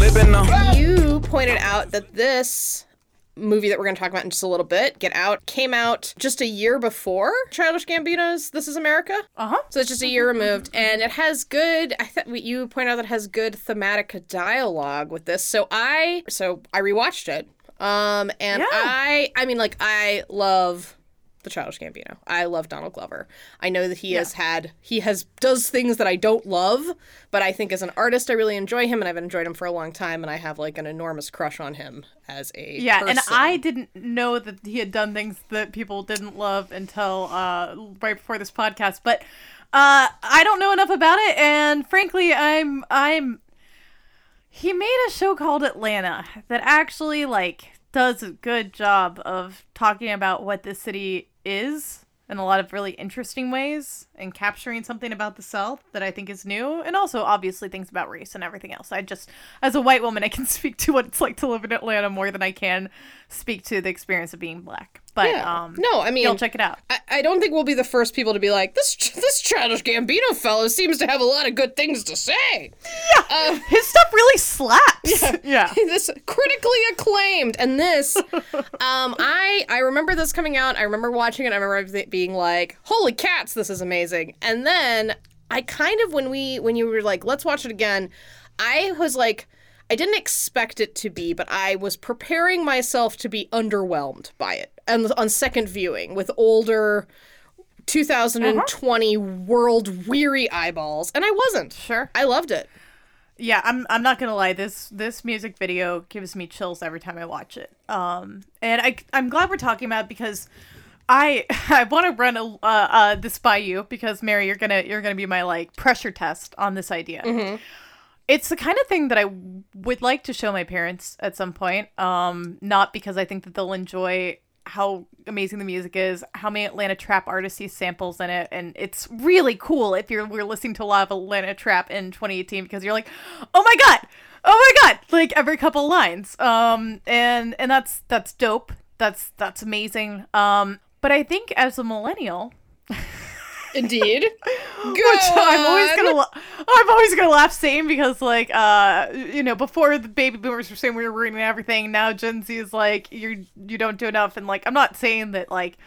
slipping now. You pointed out that this movie that we're going to talk about in just a little bit, Get Out, came out just a year before Childish Gambino's This Is America. Uh huh. So it's just a year removed, and it has good. I thought you pointed out that it has good thematic dialogue with this. So I, so I rewatched it, um, and Yeah. I, I mean, like I love the Childish Gambino. I love Donald Glover. I know that he has had he has does things that I don't love, but I think as an artist I really enjoy him, and I've enjoyed him for a long time, and I have like an enormous crush on him as a Yeah, and. I didn't know that he had done things that people didn't love until uh, right before this podcast. But uh, I don't know enough about it, and frankly, I'm I'm. He made a show called Atlanta that actually like does a good job of talking about what this city is in a lot of really interesting ways and capturing something about the South that I think is new, and also obviously things about race and everything else. I just, as a white woman, I can speak to what it's like to live in Atlanta more than I can speak to the experience of being black. But Yeah. um, no, I mean, you'll check it out. I, I don't think we'll be the first people to be like this. This childish Gambino fellow seems to have a lot of good things to say. Uh, His stuff really slaps. Yeah. this critically acclaimed, and this, um, I I remember this coming out. I remember watching it. I remember it being like, "Holy cats, this is amazing!" And then I kind of when we when you were like, "Let's watch it again," I was like. I didn't expect it to be, but I was preparing myself to be underwhelmed by it. And on second viewing with older 2020 world weary eyeballs, and I wasn't. Sure. I loved it. Yeah, I'm I'm not gonna lie. This this music video gives me chills every time I watch it. Um, and I I'm glad we're talking about it because I I want to run a uh, uh this by you because Mary, you're gonna you're gonna be my like pressure test on this idea. It's the kind of thing that I would like to show my parents at some point. Um, not because I think that they'll enjoy how amazing the music is, how many Atlanta Trap artists he samples in it, and it's really cool if you're we're listening to a lot of Atlanta Trap in 2018 because you're like, oh my god, oh my god, like every couple lines. Um, and and that's that's dope. That's that's amazing. Um, but I think as a millennial, Indeed. which I'm always gonna, la- I'm always gonna laugh same because like, uh, you know, before the baby boomers were saying we were ruining everything, now Gen Z is like, you you don't do enough, and like, I'm not saying that like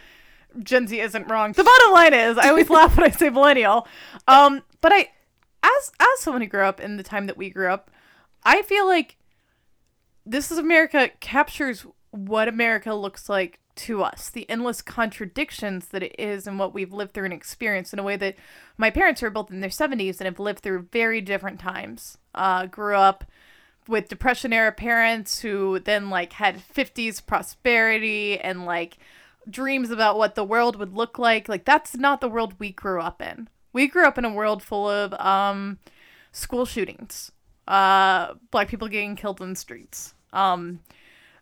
Gen Z isn't wrong. The bottom line is, I always laugh when I say millennial. Um, but I, as as someone who grew up in the time that we grew up, I feel like this is America captures what America looks like to us, the endless contradictions that it is and what we've lived through and experienced in a way that my parents were both in their 70s and have lived through very different times. Uh, grew up with depression era parents who then like had 50s prosperity and like dreams about what the world would look like. Like that's not the world we grew up in. We grew up in a world full of um school shootings, uh black people getting killed in the streets. Um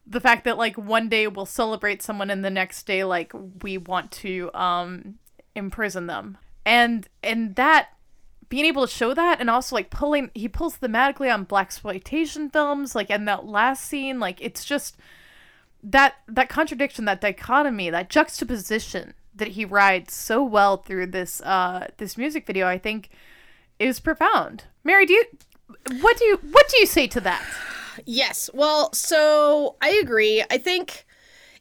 the fact that like one day we'll celebrate someone and the next day like we want to um imprison them. And and that being able to show that and also like pulling he pulls thematically on black exploitation films like in that last scene like it's just that that contradiction that dichotomy that juxtaposition that he rides so well through this uh this music video i think is profound mary do you what do you what do you say to that Yes. Well, so I agree. I think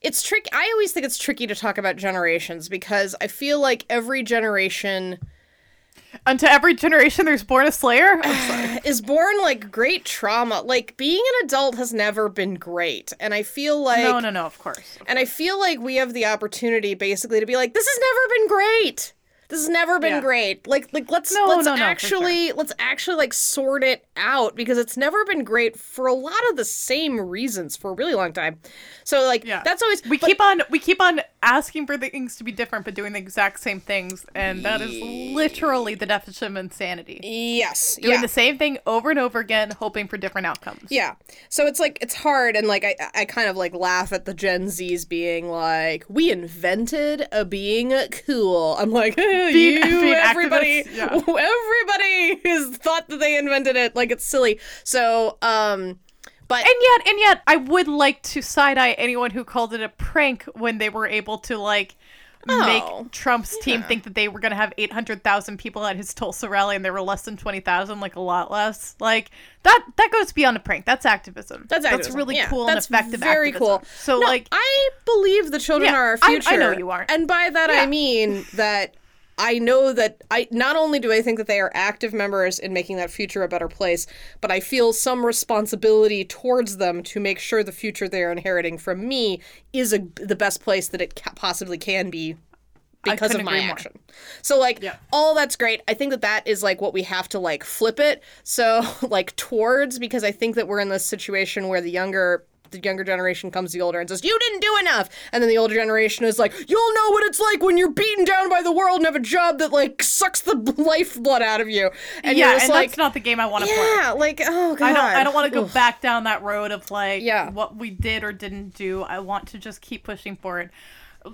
it's trick. I always think it's tricky to talk about generations because I feel like every generation unto every generation there's born a slayer is born like great trauma. Like being an adult has never been great, and I feel like no no no of course And I feel like we have the opportunity basically to be like, this has never been great. This has never been Yeah. great. Like like let's No, let's no, actually let's actually like sort it out because it's never been great for a lot of the same reasons for a really long time. So like Yeah. that's always we but- keep on we keep on asking for things to be different but doing the exact same things and that is literally the definition of insanity Yes. doing yeah. the same thing over and over again hoping for different outcomes Yeah. So it's like it's hard and like I I kind of like laugh at the Gen Zs being like, we invented a being cool. I'm like, you everybody yeah. everybody has thought that they invented it. Like it's silly. So um but And yet, and yet, I would like to side eye anyone who called it a prank when they were able to like Oh, make Trump's team think that they were going to have 800,000 people at his Tulsa rally and there were less than 20,000, like a lot less. Like that that goes beyond a prank. That's activism. That's activism. really Yeah, cool that's and effective very activism. cool. So No, like I believe the children Yeah, are our I- I know you are. And by that Yeah. I mean that I know that I not only do I think that they are active members in making that future a better place, but I feel some responsibility towards them to make sure the future they're inheriting from me is a, the best place that it ca- possibly can be because of my agree more. action. So like Yeah. all that's great. I think that that is like what we have to like flip it. So like towards because I think that we're in this situation where the younger the younger generation comes to the older and says, "You didn't do enough," and then the older generation is like, "You'll know what it's like when you're beaten down by the world and have a job that like sucks the lifeblood out of you." And yeah, and like, that's not the game I want to play. "Yeah, like oh god, I don't I don't want to go Oof. back down that road of like Yeah. what we did or didn't do. I want to just keep pushing forward.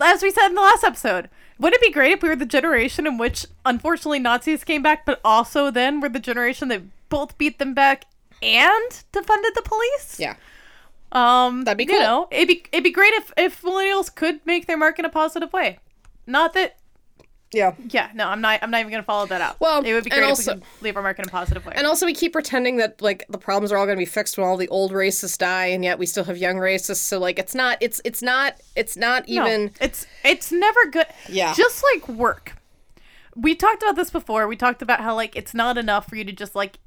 As we said in the last episode, wouldn't it be great if we were the generation in which unfortunately Nazis came back, but also then we're the generation that both beat them back and defunded the police? Yeah, Um That'd be cool. You know, it'd be it'd be great if if millennials could make their mark in a positive way. Not that yeah." yeah, no, I'm not I'm not even gonna follow that up. Well, it would be great also- if we could leave our mark in a positive way. And also, we keep pretending that like the problems are all going to be fixed when all the old racists die, and yet we still have young racists. So like, it's not, it's it's not, it's not No, even. it's it's never good. Yeah. Just like work. We talked about this before. We talked about how like it's not enough for you to just like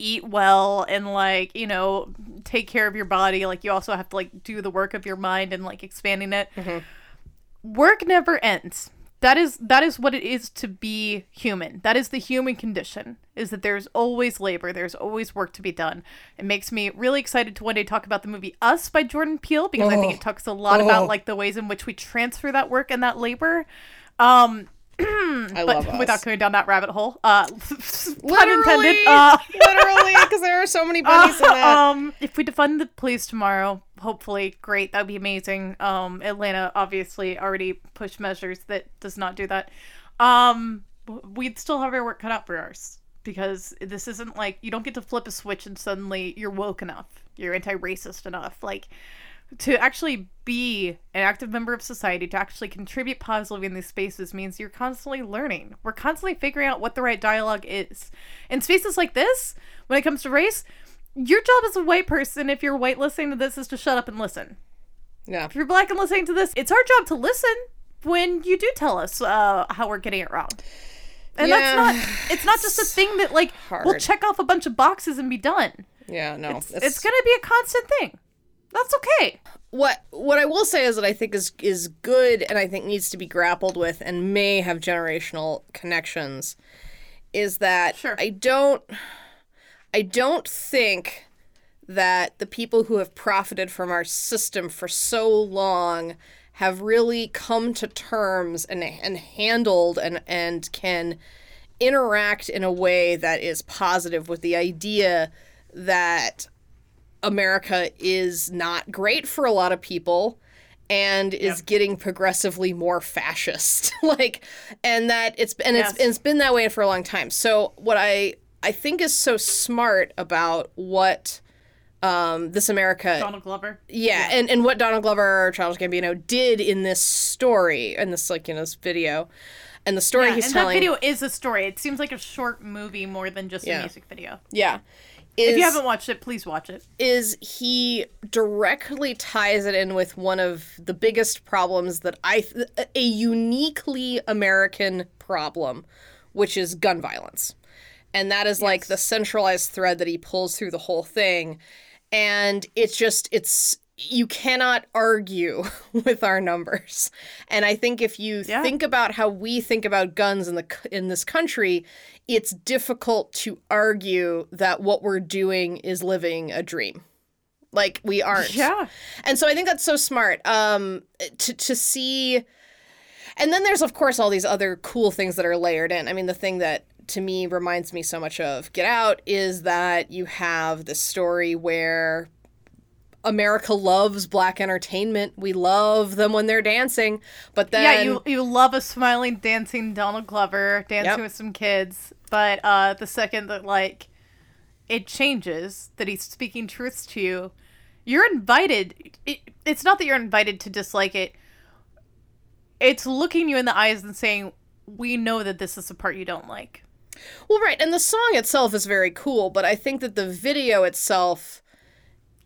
eat well and like, you know, take care of your body. Like you also have to like do the work of your mind and like expanding it. Work never ends. That is that is what it is to be human. That is the human condition. Is that there's always labor, there's always work to be done. It makes me really excited to one day talk about the movie Us by Jordan Peele because I think it talks a lot Oh. about like the ways in which we transfer that work and that labor. Um I but love us. without going down that rabbit hole. Uh pun Literally, intended. Uh literally, because there are so many bunnies in that. um, if we defund the police tomorrow, hopefully, great. That'd be amazing. Um, Atlanta obviously already pushed measures that does not do that. Um, we'd still have our work cut out for ours because this isn't like you don't get to flip a switch and suddenly you're woke enough, you're anti-racist enough. Like to actually be an active member of society, to actually contribute positively in these spaces means you're constantly learning. We're constantly figuring out what the right dialogue is. In spaces like this, when it comes to race, your job as a white person, if you're white listening to this, is to shut up and listen. Yeah, If you're black and listening to this, it's our job to listen when you do tell us uh, how we're getting it wrong. And Yeah. that's not, it's not just a thing that, like, we'll check off a bunch of boxes and be done. yeah, no, It's, it's gonna be a constant thing. That's okay. what what I will say is that I think is is good and I think needs to be grappled with and may have generational connections is that Sure. I don't I don't think that the people who have profited from our system for so long have really come to terms and and handled and and can interact in a way that is positive with the idea that America is not great for a lot of people and is getting progressively more fascist like and that it's and Yes. it's it's been that way for a long time so what i i think is so smart about what um this america Donald Glover. yeah, and and what Donald Glover or Charles Gambino did in this story in this like in this video and the story Yeah, he's and telling that video is a story. It seems like a short movie more than just Yeah. a music video. yeah is, If you haven't watched it, please watch it. is he directly ties it in with one of the biggest problems that I a uniquely American problem, which is gun violence. And that is like the centralized thread that he pulls through the whole thing. And it's just it's you cannot argue with our numbers. And I think if you Yeah. think about how we think about guns in the in this country, it's difficult to argue that what we're doing is living a dream. Like we aren't. Yeah. And so I think that's so smart. Um to to see and then there's of course all these other cool things that are layered in. I mean the thing that to me reminds me so much of Get Out is that you have this story where America loves black entertainment. We love them when they're dancing, but then yeah, you you love a smiling, dancing Donald Glover dancing Yep. with some kids, but uh, the second that like it changes, that he's speaking truths to you, you're invited. It, it's not that you're invited to dislike it. it's looking you in the eyes and saying, "We know that this is the part you don't like." Well, right, and the song itself is very cool, but I think that the video itself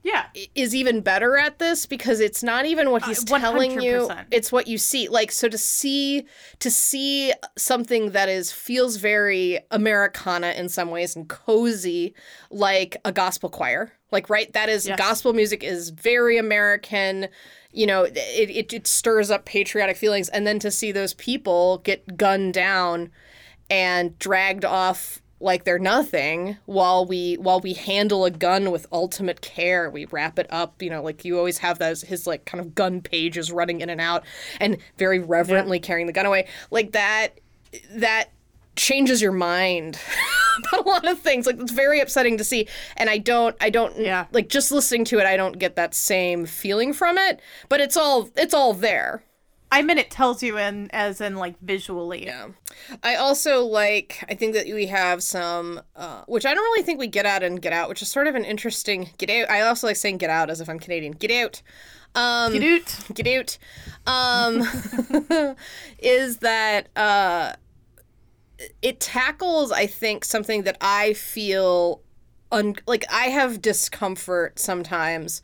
Yeah. is even better at this because it's not even what he's Uh, telling you it's what you see like so to see to see something that is feels very americana in some ways and cozy like a gospel choir like right that is Yes. gospel music is very american you know it, it, it stirs up patriotic feelings and then to see those people get gunned down and dragged off like they're nothing while we while we handle a gun with ultimate care. We wrap it up you know like you always have those his like kind of gun pages running in and out and very reverently carrying the gun away. Like that that changes your mind about a lot of things. Like it's very upsetting to see. And i don't i don't Yeah. like just listening to it i don't get that same feeling from it. But it's all it's all there I mean, it tells you in as in like visually. Yeah. I also like, I think that we have some, uh, which I don't really think we get out and get out, which is sort of an interesting get out. I also like saying get out as if I'm Canadian. Get out. Um, Get out. get out. Um, is that uh, it tackles, I think, something that I feel un- like I have discomfort sometimes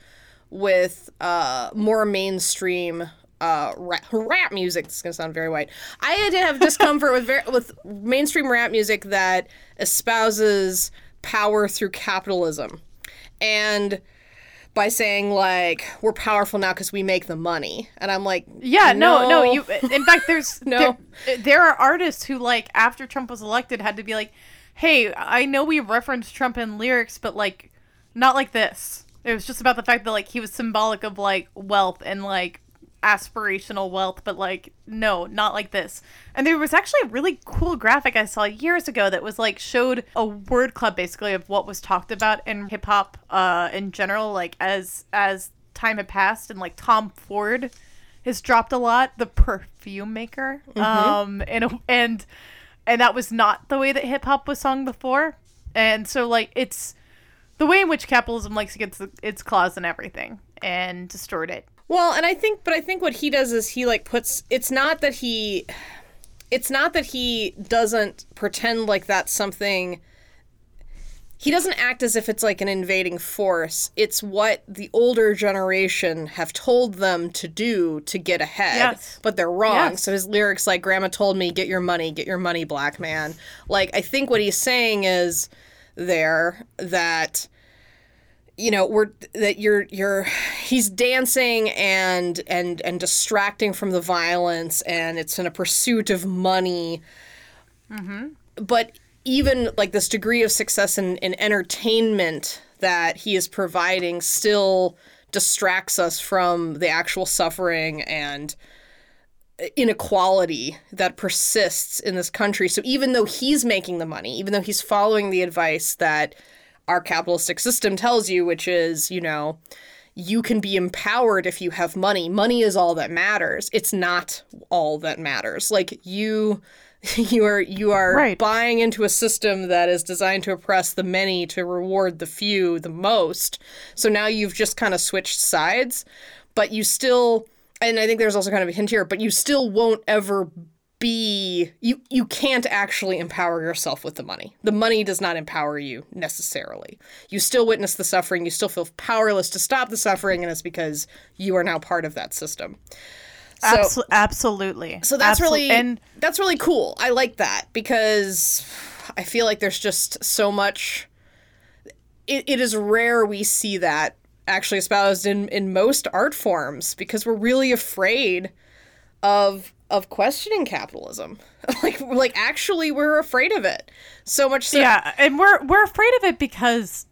with uh, more mainstream uh, rap, rap music. This is gonna sound very white. I did have discomfort with ver- with mainstream rap music that espouses power through capitalism, and by saying like we're powerful now because we make the money, and I'm like, Yeah, no, no. No. You. In fact, there's No. there, there are artists who like after Trump was elected had to be like, "Hey, I know we referenced Trump in lyrics, but like, not like this." It was just about the fact that like he was symbolic of like wealth and like aspirational wealth, but like no, not like this. And there was actually a really cool graphic I saw years ago that was like showed a word club basically of what was talked about in hip hop uh in general, like as as time had passed and like Tom Ford has dropped a lot, the perfume maker. Um and and and that was not the way that hip hop was sung before. And so like it's the way in which capitalism likes to get its, its claws in everything and distort it. Well, and I think, but I think what he does is he like puts. It's not that he. It's not that he doesn't pretend like that's something. He doesn't act as if it's like an invading force. It's what the older generation have told them to do to get ahead. Yes. But they're wrong. Yes. So his lyrics like grandma told me, get your money, get your money, black man. Like I think what he's saying is there that you know we're that you're you're he's dancing and and and distracting from the violence and it's in a pursuit of money mm-hmm. but even like this degree of success in, in entertainment that he is providing still distracts us from the actual suffering and inequality that persists in this country. So even though he's making the money, even though he's following the advice that our capitalistic system tells you, which is, you know, you can be empowered if you have money. Money is all that matters. It's not all that matters. Like you you are you are Right. buying into a system that is designed to oppress the many to reward the few the most. So now you've just kind of switched sides, but you still and I think there's also kind of a hint here, but you still won't ever be you you can't actually empower yourself with the money. The money does not empower you necessarily. You still witness the suffering, you still feel powerless to stop the suffering and it's because you are now part of that system. So Abso- absolutely. so that's Absol- really and that's really cool. I like that because I feel like there's just so much. It, it is rare we see that actually espoused in in most art forms because we're really afraid of of questioning capitalism. like like actually we're afraid of it so much so. yeah, and we're we're afraid of it because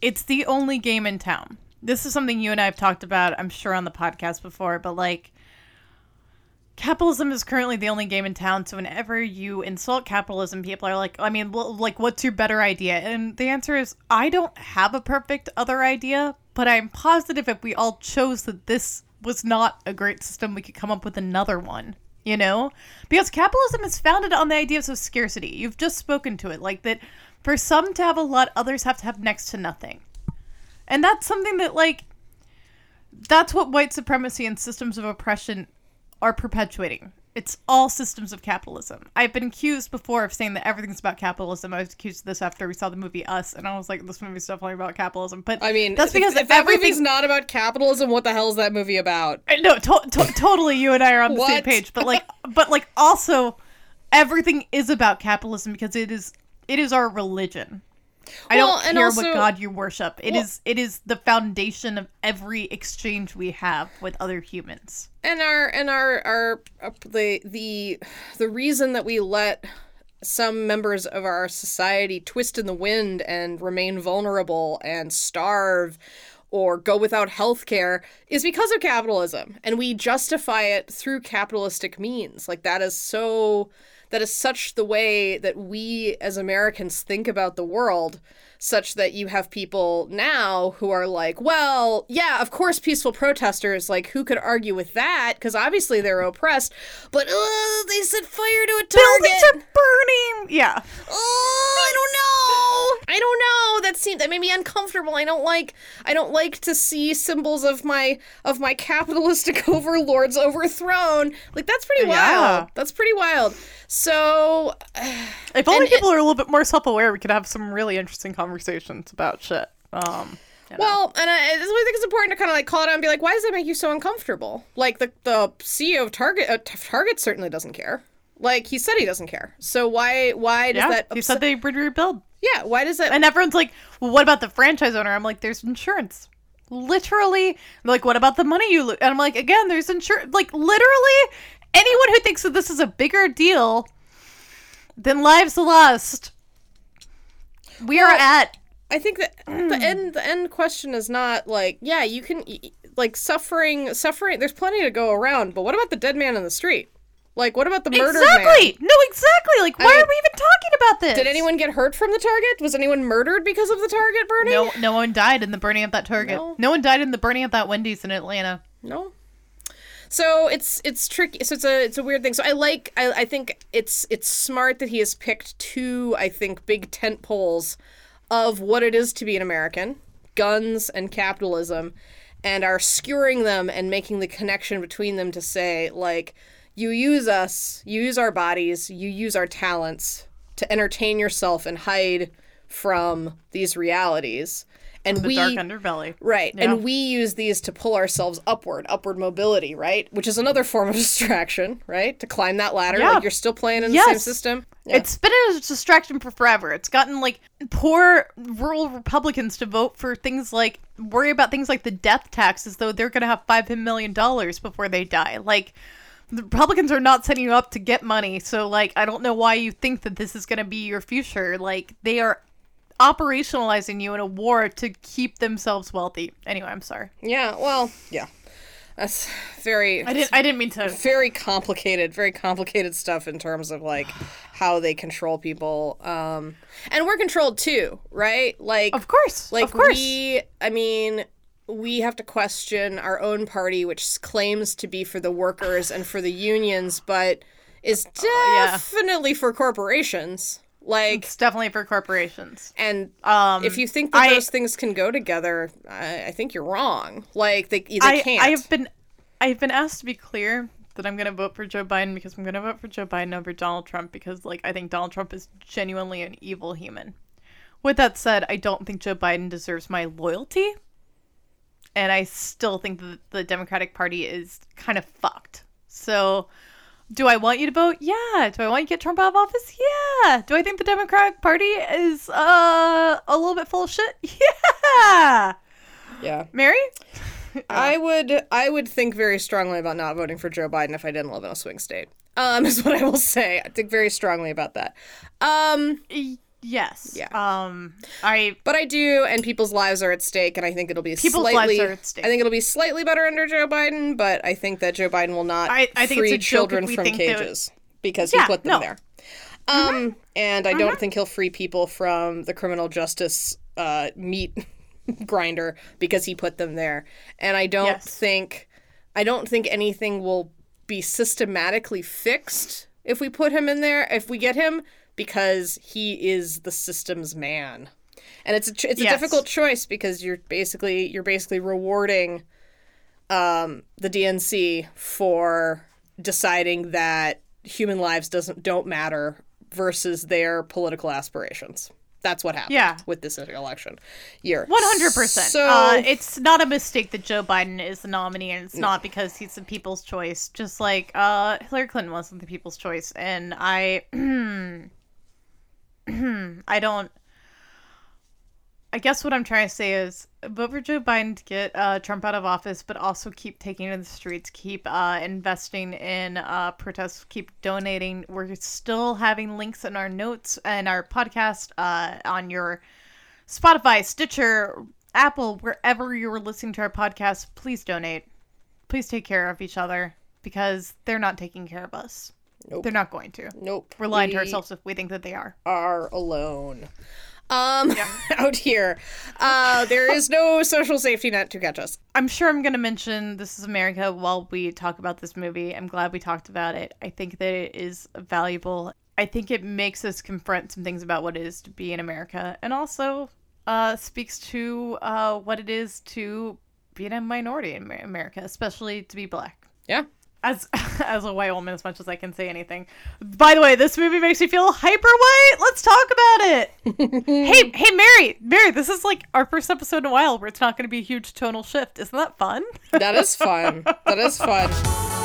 it's the only game in town. This is something you and I have talked about, I'm sure, on the podcast before, but like capitalism is currently the only game in town. So whenever you insult capitalism, people are like, I mean, well, like, what's your better idea? And the answer is, I don't have a perfect other idea, but I'm positive if we all chose that this was not a great system, we could come up with another one. You know? Because capitalism is founded on the ideas of scarcity. You've just spoken to it. Like that for some to have a lot, others have to have next to nothing. And that's something that, like, that's what white supremacy and systems of oppression are perpetuating. It's all systems of capitalism. I've been accused before of saying that everything's about capitalism. I was accused of this after we saw the movie Us, and I was like, this movie's definitely about capitalism. But I mean, that's because if, if that movie's not about capitalism, what the hell is that movie about? no, to- to- totally, you and I are on the same page. But like, but like, also, everything is about capitalism because it is it is our religion. I Well, don't care also- what god you worship. It is Well- it is the foundation of every exchange we have with other humans. and our and our our uh, the the the reason that we let some members of our society twist in the wind and remain vulnerable and starve or go without health care is because of capitalism and we justify it through capitalistic means like that is so that is such the way that we as Americans think about the world such that you have people now who are like, well, yeah, of course, peaceful protesters, like, who could argue with that? Because obviously they're oppressed, but uh, they set fire to a target. Buildings are burning. Yeah. Oh, I don't know. I don't know. That seemed that made me uncomfortable. I don't like. I don't like to see symbols of my of my capitalistic overlords overthrown. Like that's pretty Yeah. wild. That's pretty wild. So If only And- people are a little bit more self-aware, we could have some really interesting conversations about shit. Um, you know. Well, and I, this is why I think it's important to kind of like call it out and be like, why does that make you so uncomfortable? Like the the CEO of Target, uh, Target certainly doesn't care. Like he said, he doesn't care. So why why does yeah, that? he said they would rebuild. yeah, why does that? And everyone's like, well, what about the franchise owner? I'm like, there's insurance. Literally, They're like, what about the money you lose? And I'm like, again, there's insurance. Like, literally, anyone who thinks that this is a bigger deal than lives lost, we are at. I think that the hmm. end the end question is not like yeah you can like suffering suffering. There's plenty to go around, but what about the dead man in the street? Like what about the murdered man? Exactly. No, exactly. Like, why mean, are we even talking about this? Did anyone get hurt from the target? Was anyone murdered because of the target burning? No, no one died in the burning of that Target. No. No, one died in the burning of that Wendy's in Atlanta. No. So it's it's tricky. So it's a it's a weird thing. So I like I, I think it's it's smart that he has picked two I think big tent poles of what it is to be an American, guns and capitalism, and are skewering them and making the connection between them to say like you use us, you use our bodies, you use our talents to entertain yourself and hide from these realities. And The we dark underbelly. Right. Yeah. And we use these to pull ourselves upward, upward mobility, right? Which is another form of distraction, right? To climb that ladder. Yeah. Like you're still playing in the same system. Yeah. It's been a distraction for forever. It's gotten like poor rural Republicans to vote for things like worry about things like the death tax as though they're going to have five million dollars before they die. Like the Republicans are not setting you up to get money. So like I don't know why you think that this is going to be your future. Like they are operationalizing you in a war to keep themselves wealthy. Anyway, I'm sorry. yeah, well, yeah. That's very I didn't I didn't mean to very complicated, very complicated stuff in terms of like how they control people. Um and we're controlled too, right? Like Of course. Like of course. we, I mean, we have to question our own party, which claims to be for the workers and for the unions, but is yeah. definitely for corporations. Like, it's definitely for corporations. and Um if you think that I- those things can go together, I, I think you're wrong. Like, they, they I, can't. I have been I've been asked to be clear that I'm gonna vote for Joe Biden because I'm gonna vote for Joe Biden over Donald Trump because like I think Donald Trump is genuinely an evil human. With that said, I don't think Joe Biden deserves my loyalty. And I still think that the Democratic Party is kind of fucked. So do I want you to vote? Yeah. Do I want you to get Trump out of office? Yeah. Do I think the Democratic Party is uh a little bit full of shit? Yeah. yeah. Mary? I would I would think very strongly about not voting for Joe Biden if I didn't live in a swing state. Um, is what I will say. I think very strongly about that. Um, Yes. Yeah. Um. I But I do, and people's lives are at stake, and I think it'll be People's slightly. lives are at stake. I think it'll be slightly better under Joe Biden, but I think that Joe Biden will not I- I think it's free a children from cages because Yeah, he put them no. there. Um, and I don't think he'll free people from the criminal justice uh, meat grinder because he put them there. And I don't Yes. think, I don't think anything will be systematically fixed if we put him in there. If we get him, because he is the system's man and it's a ch- it's a Yes. difficult choice because you're basically you're basically rewarding um, the DNC for deciding that human lives doesn't don't matter versus their political aspirations. That's what happened Yeah. with this election year. One hundred percent. So Uh, it's not a mistake that Joe Biden is the nominee, and it's not because he's the people's choice. Just like uh, Hillary Clinton wasn't the people's choice, and I, I don't. I guess what I'm trying to say is vote for Joe Biden to get uh, Trump out of office, but also keep taking to the streets, keep uh, investing in uh, protests, keep donating. We're still having links in our notes and our podcast uh, on your Spotify, Stitcher, Apple, wherever you're listening to our podcast. Please donate. Please take care of each other because they're not taking care of us. Nope. They're not going to. nope. We're lying to ourselves if we think that they are. Are alone. Um, out here, uh, there is no social safety net to catch us. I'm sure I'm going to mention This is America while we talk about this movie. I'm glad we talked about it. I think that it is valuable. I think it makes us confront some things about what it is to be in America and also uh, speaks to uh, what it is to be a minority in America, especially to be black. Yeah. As as a white woman, as much as I can say anything. By the way, this movie makes me feel hyper white. Let's talk about it. hey, hey, Mary, Mary, this is like our first episode in a while where it's not going to be a huge tonal shift. Isn't that fun? That is fun. that is fun.